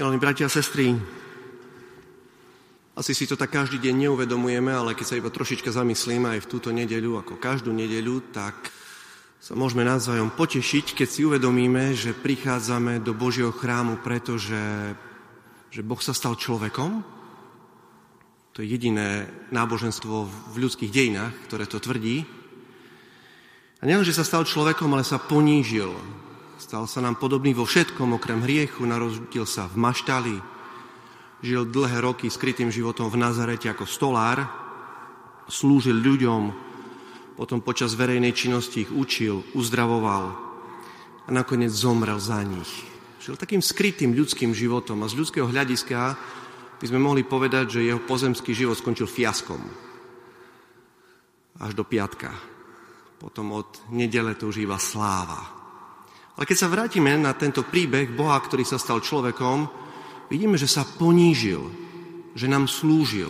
Milí bratia a sestry, asi si to tak každý deň neuvedomujeme, ale keď sa iba trošička zamyslíme aj v túto nedeľu, ako každú nedeľu, tak sa môžeme navzájom potešiť, keď si uvedomíme, že prichádzame do Božieho chrámu, pretože že Boh sa stal človekom. To je jediné náboženstvo v ľudských dejinách, ktoré to tvrdí. A nielen, že sa stal človekom, ale sa ponížil Stal sa nám podobný vo všetkom, okrem hriechu, narodil sa v maštali, žil dlhé roky skrytým životom v Nazarete ako stolár, slúžil ľuďom, potom počas verejnej činnosti ich učil, uzdravoval a nakoniec zomrel za nich. Žil takým skrytým ľudským životom a z ľudského hľadiska by sme mohli povedať, že jeho pozemský život skončil fiaskom. Až do piatka. Potom od nedele to už iba sláva. Ale keď sa vrátime na tento príbeh Boha, ktorý sa stal človekom, vidíme, že sa ponížil, že nám slúžil.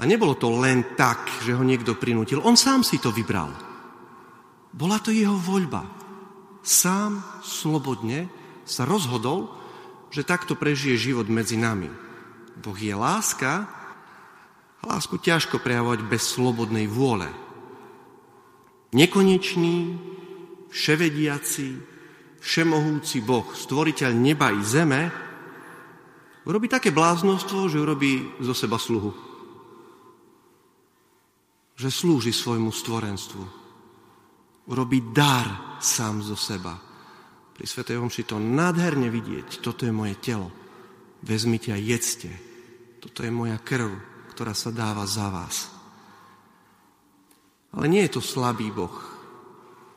A nebolo to len tak, že ho niekto prinútil. On sám si to vybral. Bola to jeho voľba. Sám slobodne sa rozhodol, že takto prežije život medzi nami. Boh je láska lásku ťažko prejavovať bez slobodnej vôle. Nekonečný, vševediaci, všemohúci Boh, stvoriteľ neba i zeme, urobí také bláznostvo, že urobí zo seba sluhu. Že slúži svojmu stvorenstvu. Urobí dar sám zo seba. Pri Svetej Omši to nádherne vidieť. Toto je moje telo. Vezmite a jedzte. Toto je moja krv, ktorá sa dáva za vás. Ale nie je to slabý Boh,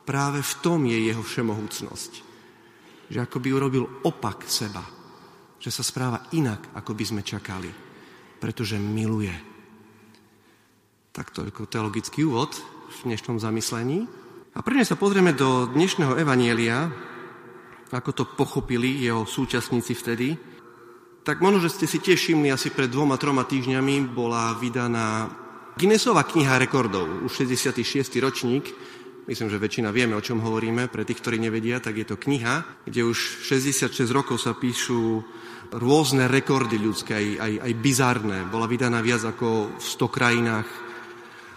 Práve v tom je jeho všemohúcnosť. Že ako by urobil opak seba. Že sa správa inak, ako by sme čakali. Pretože miluje. Tak toľko teologický úvod v dnešnom zamyslení. A prvne sa pozrieme do dnešného evanielia, ako to pochopili jeho súčasníci vtedy. Tak možno, že ste si tiež všimli, asi pred dvoma, troma týždňami bola vydaná Guinnessova kniha rekordov, už 66. ročník, Myslím, že väčšina vieme, o čom hovoríme. Pre tých, ktorí nevedia, tak je to kniha, kde už 66 rokov sa píšu rôzne rekordy ľudské, aj, aj, aj bizárne. Bola vydaná viac ako v 100 krajinách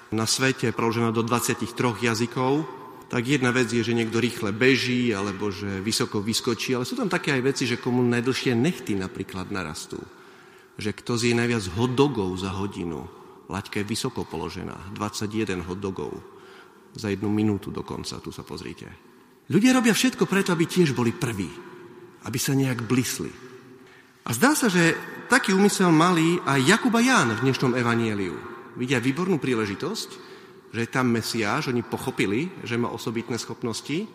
na svete, preložená do 23 jazykov. Tak jedna vec je, že niekto rýchle beží, alebo že vysoko vyskočí, ale sú tam také aj veci, že komu najdlhšie nechty napríklad narastú. Že kto zje najviac hotdogov za hodinu. Laťka je vysoko položená, 21 hotdogov za jednu minútu dokonca, tu sa pozrite. Ľudia robia všetko preto, aby tiež boli prví, aby sa nejak blisli. A zdá sa, že taký úmysel mali aj Jakub a Ján v dnešnom evanieliu. Vidia výbornú príležitosť, že je tam Mesiáš, oni pochopili, že má osobitné schopnosti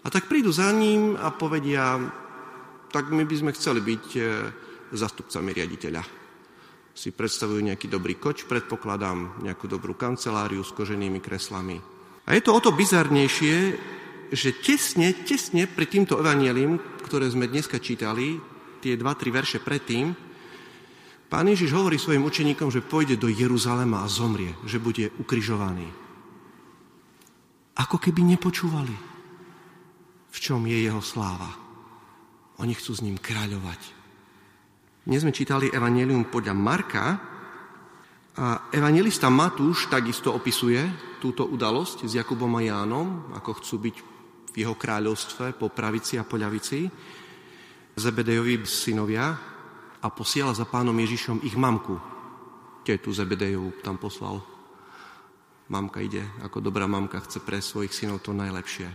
a tak prídu za ním a povedia, tak my by sme chceli byť e, zastupcami riaditeľa. Si predstavujú nejaký dobrý koč, predpokladám, nejakú dobrú kanceláriu s koženými kreslami, a je to o to bizarnejšie, že tesne, tesne pred týmto evanielim, ktoré sme dneska čítali, tie dva, tri verše predtým, pán Ježiš hovorí svojim učeníkom, že pôjde do Jeruzalema a zomrie, že bude ukrižovaný. Ako keby nepočúvali, v čom je jeho sláva. Oni chcú s ním kráľovať. Dnes sme čítali Evangelium podľa Marka, a evangelista Matúš takisto opisuje túto udalosť s Jakubom a Jánom, ako chcú byť v jeho kráľovstve po pravici a po ľavici, Zebedejovi synovia a posiela za pánom Ježišom ich mamku. Tetu Zebedejovu tam poslal. Mamka ide, ako dobrá mamka chce pre svojich synov to najlepšie.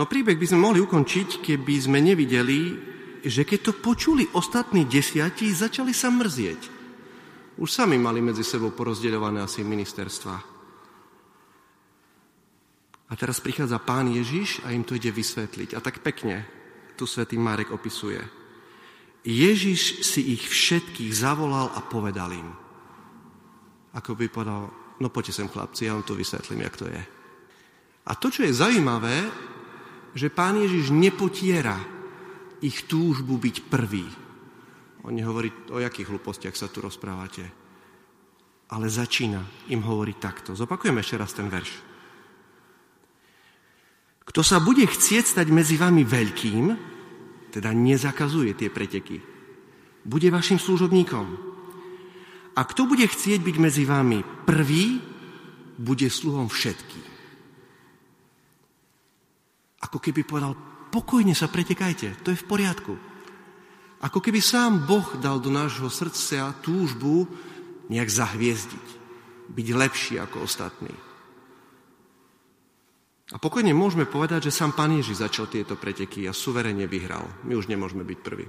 No príbeh by sme mohli ukončiť, keby sme nevideli, že keď to počuli ostatní desiatí, začali sa mrzieť už sami mali medzi sebou porozdeľované asi ministerstva. A teraz prichádza pán Ježiš a im to ide vysvetliť. A tak pekne tu svätý Marek opisuje. Ježiš si ich všetkých zavolal a povedal im. Ako by povedal, no poďte sem chlapci, ja vám to vysvetlím, jak to je. A to, čo je zaujímavé, že pán Ježiš nepotiera ich túžbu byť prvý. On nehovorí, o jakých hlúpostiach sa tu rozprávate. Ale začína im hovoriť takto. Zopakujem ešte raz ten verš. Kto sa bude chcieť stať medzi vami veľkým, teda nezakazuje tie preteky. Bude vašim služobníkom. A kto bude chcieť byť medzi vami prvý, bude sluhom všetkým. Ako keby povedal, pokojne sa pretekajte, to je v poriadku. Ako keby sám Boh dal do nášho srdca túžbu nejak zahviezdiť, byť lepší ako ostatní. A pokojne môžeme povedať, že sám Pán Ježiš začal tieto preteky a suverene vyhral. My už nemôžeme byť prví.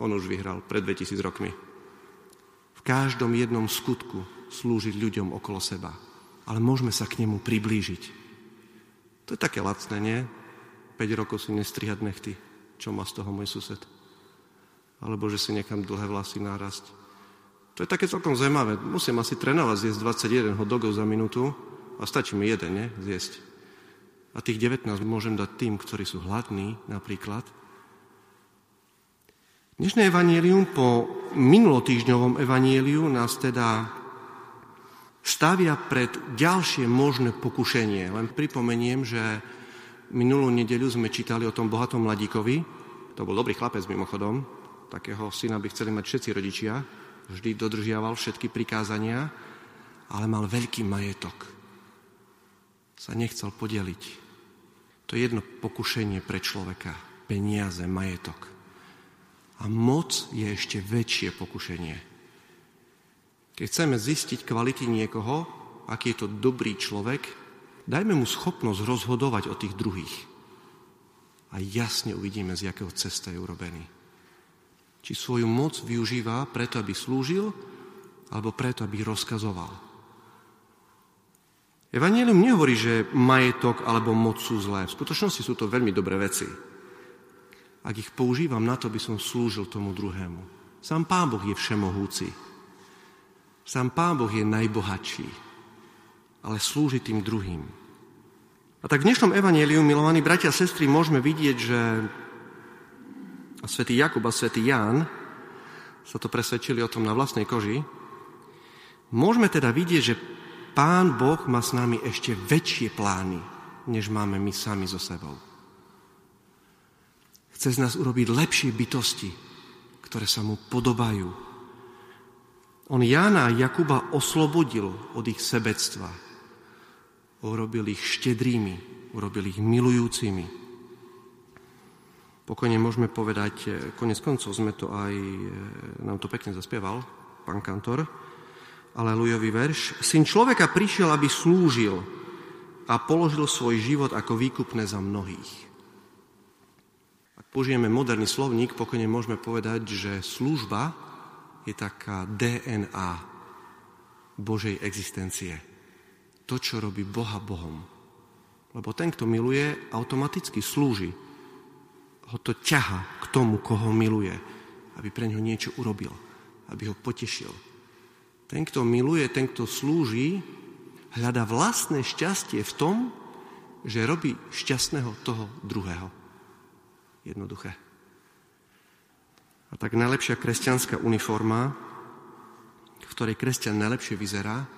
On už vyhral pred 2000 rokmi. V každom jednom skutku slúžiť ľuďom okolo seba. Ale môžeme sa k nemu priblížiť. To je také lacné, nie? 5 rokov si nestrihať nechty. Čo má z toho môj sused? Alebo že si nechám dlhé vlasy nárasť. To je také celkom zaujímavé. Musím asi trénovať zjesť 21 hodogov za minútu a stačí mi jeden, nie? Zjesť. A tých 19 môžem dať tým, ktorí sú hladní napríklad. Dnešné evanielium po minulotýždňovom evanieliu nás teda stavia pred ďalšie možné pokušenie. Len pripomeniem, že minulú nedeľu sme čítali o tom bohatom mladíkovi. To bol dobrý chlapec mimochodom. Takého syna by chceli mať všetci rodičia. Vždy dodržiaval všetky prikázania, ale mal veľký majetok. Sa nechcel podeliť to je jedno pokušenie pre človeka. Peniaze, majetok. A moc je ešte väčšie pokušenie. Keď chceme zistiť kvality niekoho, aký je to dobrý človek, dajme mu schopnosť rozhodovať o tých druhých. A jasne uvidíme, z jakého cesta je urobený. Či svoju moc využíva preto, aby slúžil, alebo preto, aby rozkazoval. Evangelium nehovorí, že majetok alebo moc sú zlé. V skutočnosti sú to veľmi dobré veci. Ak ich používam na to, by som slúžil tomu druhému. Sám Pán Boh je všemohúci. Sám Pán Boh je najbohatší. Ale slúži tým druhým. A tak v dnešnom evaníliu, milovaní bratia a sestry, môžeme vidieť, že a svätý Jakub a svätý Ján sa to presvedčili o tom na vlastnej koži. Môžeme teda vidieť, že Pán Boh má s nami ešte väčšie plány, než máme my sami so sebou. Chce z nás urobiť lepšie bytosti, ktoré sa mu podobajú. On Jána a Jakuba oslobodil od ich sebectva. Urobil ich štedrými, urobil ich milujúcimi. Pokojne môžeme povedať, konec koncov sme to aj, nám to pekne zaspieval, pán kantor, alelujový verš. Syn človeka prišiel, aby slúžil a položil svoj život ako výkupné za mnohých. Ak použijeme moderný slovník, pokojne môžeme povedať, že služba je taká DNA Božej existencie. To, čo robí Boha Bohom. Lebo ten, kto miluje, automaticky slúži. Ho to ťaha k tomu, koho miluje, aby pre ňo niečo urobil, aby ho potešil, ten, kto miluje, ten, kto slúži, hľada vlastné šťastie v tom, že robí šťastného toho druhého. Jednoduché. A tak najlepšia kresťanská uniforma, v ktorej kresťan najlepšie vyzerá,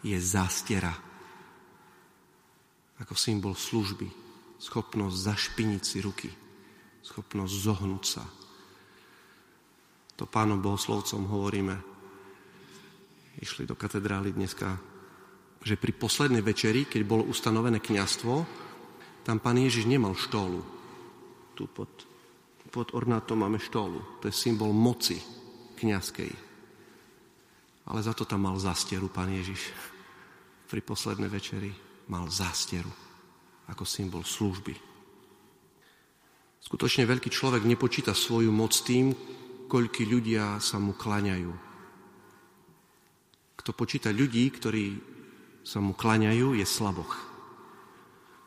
je zástiera. Ako symbol služby, schopnosť zašpiniť si ruky, schopnosť zohnúť sa. To pánom bohoslovcom hovoríme, išli do katedrály dneska, že pri poslednej večeri, keď bolo ustanovené kňastvo, tam pán Ježiš nemal štólu. Tu pod, pod ornátom máme štólu. To je symbol moci kňazskej. Ale za to tam mal zastieru pán Ježiš. Pri poslednej večeri mal zastieru ako symbol služby. Skutočne veľký človek nepočíta svoju moc tým, koľky ľudia sa mu klaňajú, kto počíta ľudí, ktorí sa mu klaňajú, je slaboch.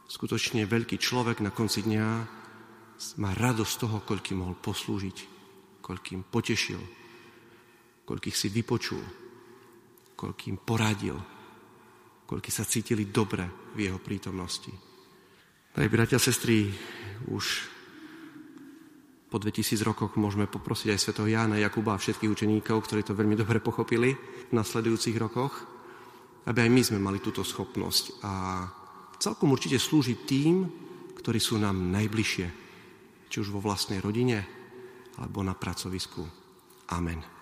Skutočne veľký človek na konci dňa má radosť toho, koľkým mohol poslúžiť, koľkým potešil, koľkých si vypočul, koľkým poradil, koľky sa cítili dobre v jeho prítomnosti. Tak, bratia sestry, už po 2000 rokoch môžeme poprosiť aj svetov Jána, Jakuba a všetkých učeníkov, ktorí to veľmi dobre pochopili v nasledujúcich rokoch, aby aj my sme mali túto schopnosť a celkom určite slúžiť tým, ktorí sú nám najbližšie. či už vo vlastnej rodine, alebo na pracovisku. Amen.